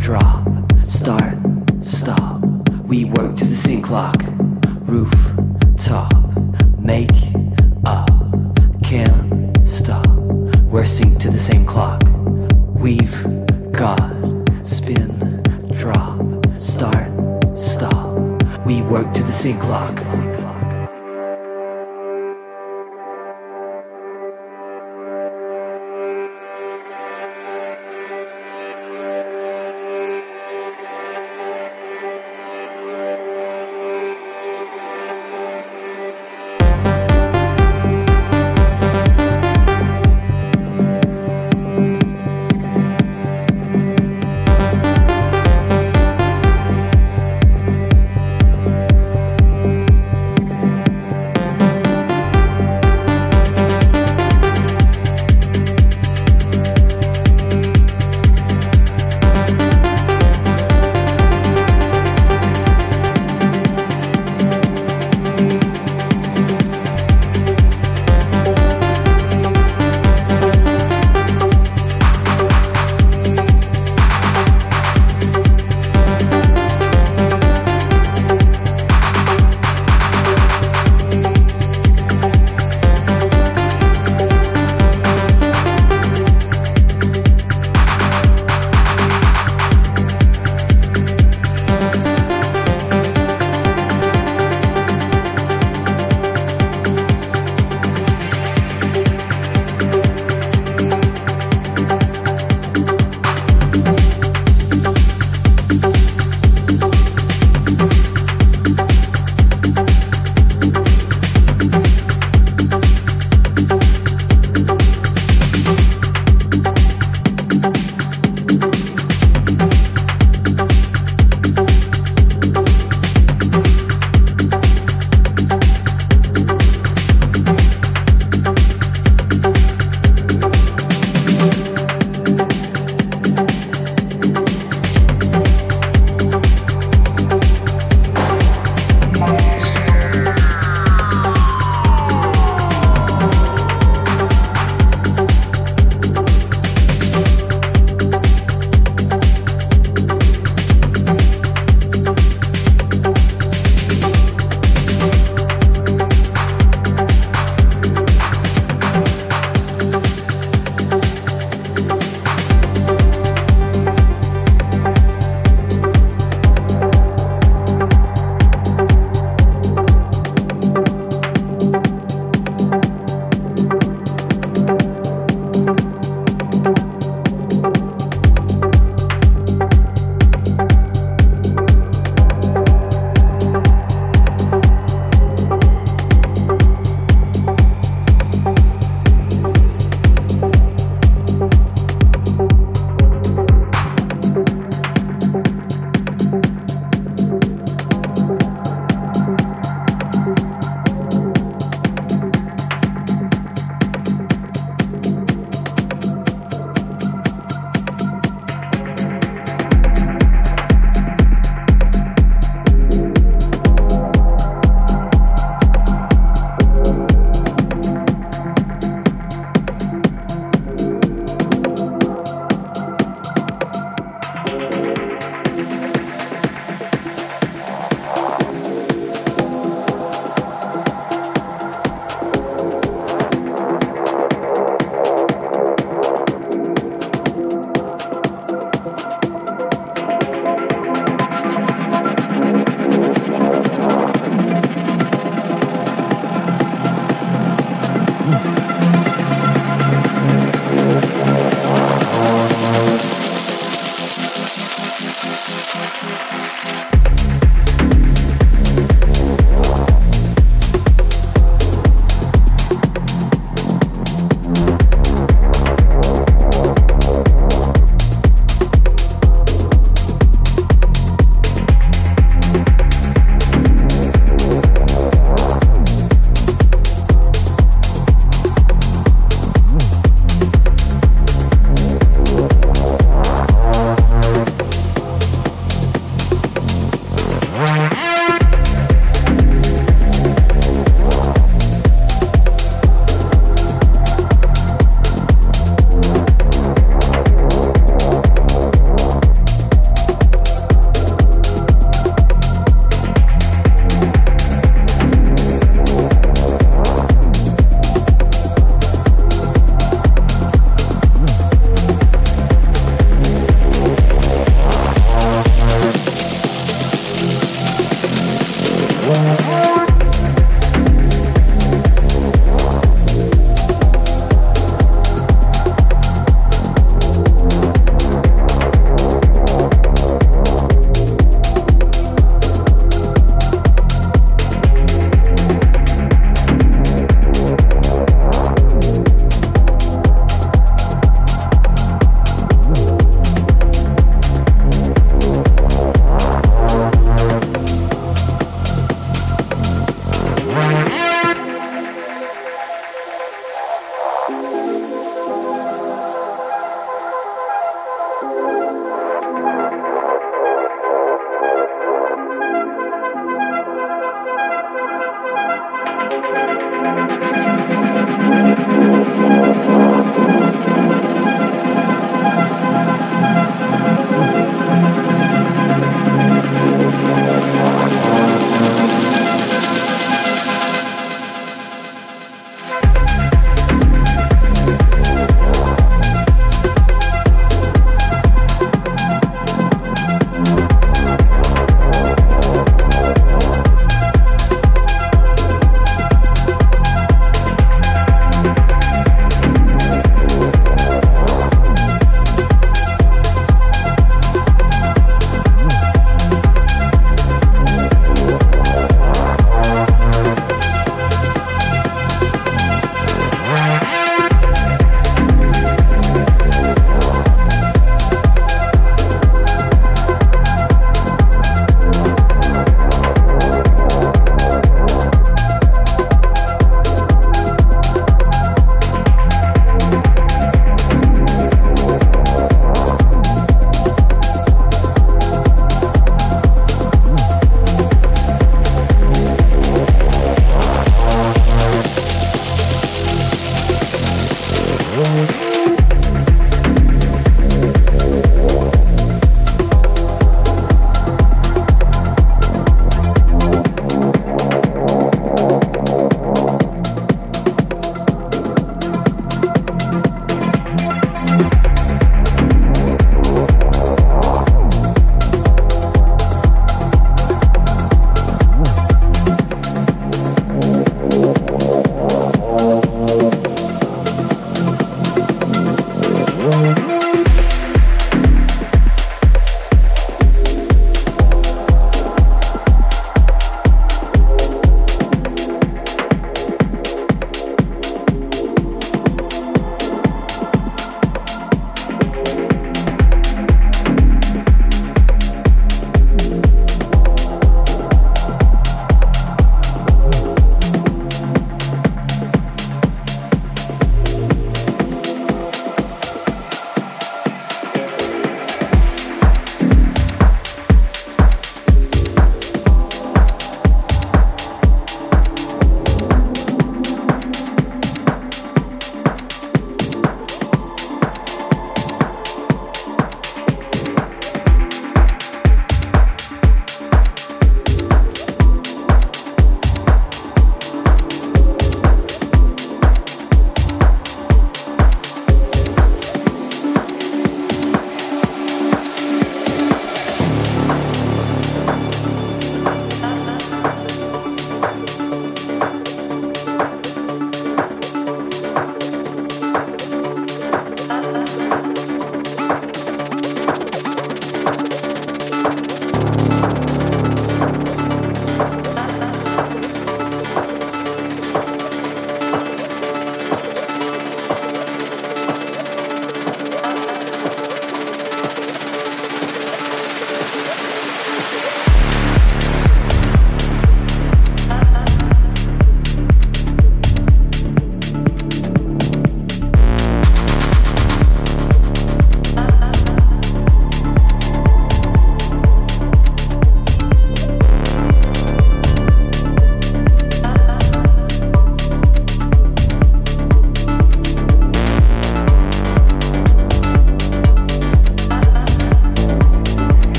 drop, start, stop. We work to the sink clock, roof, top, make, up, can't stop. We're synced to the same clock. We've got spin, drop, start, stop. We work to the sink clock.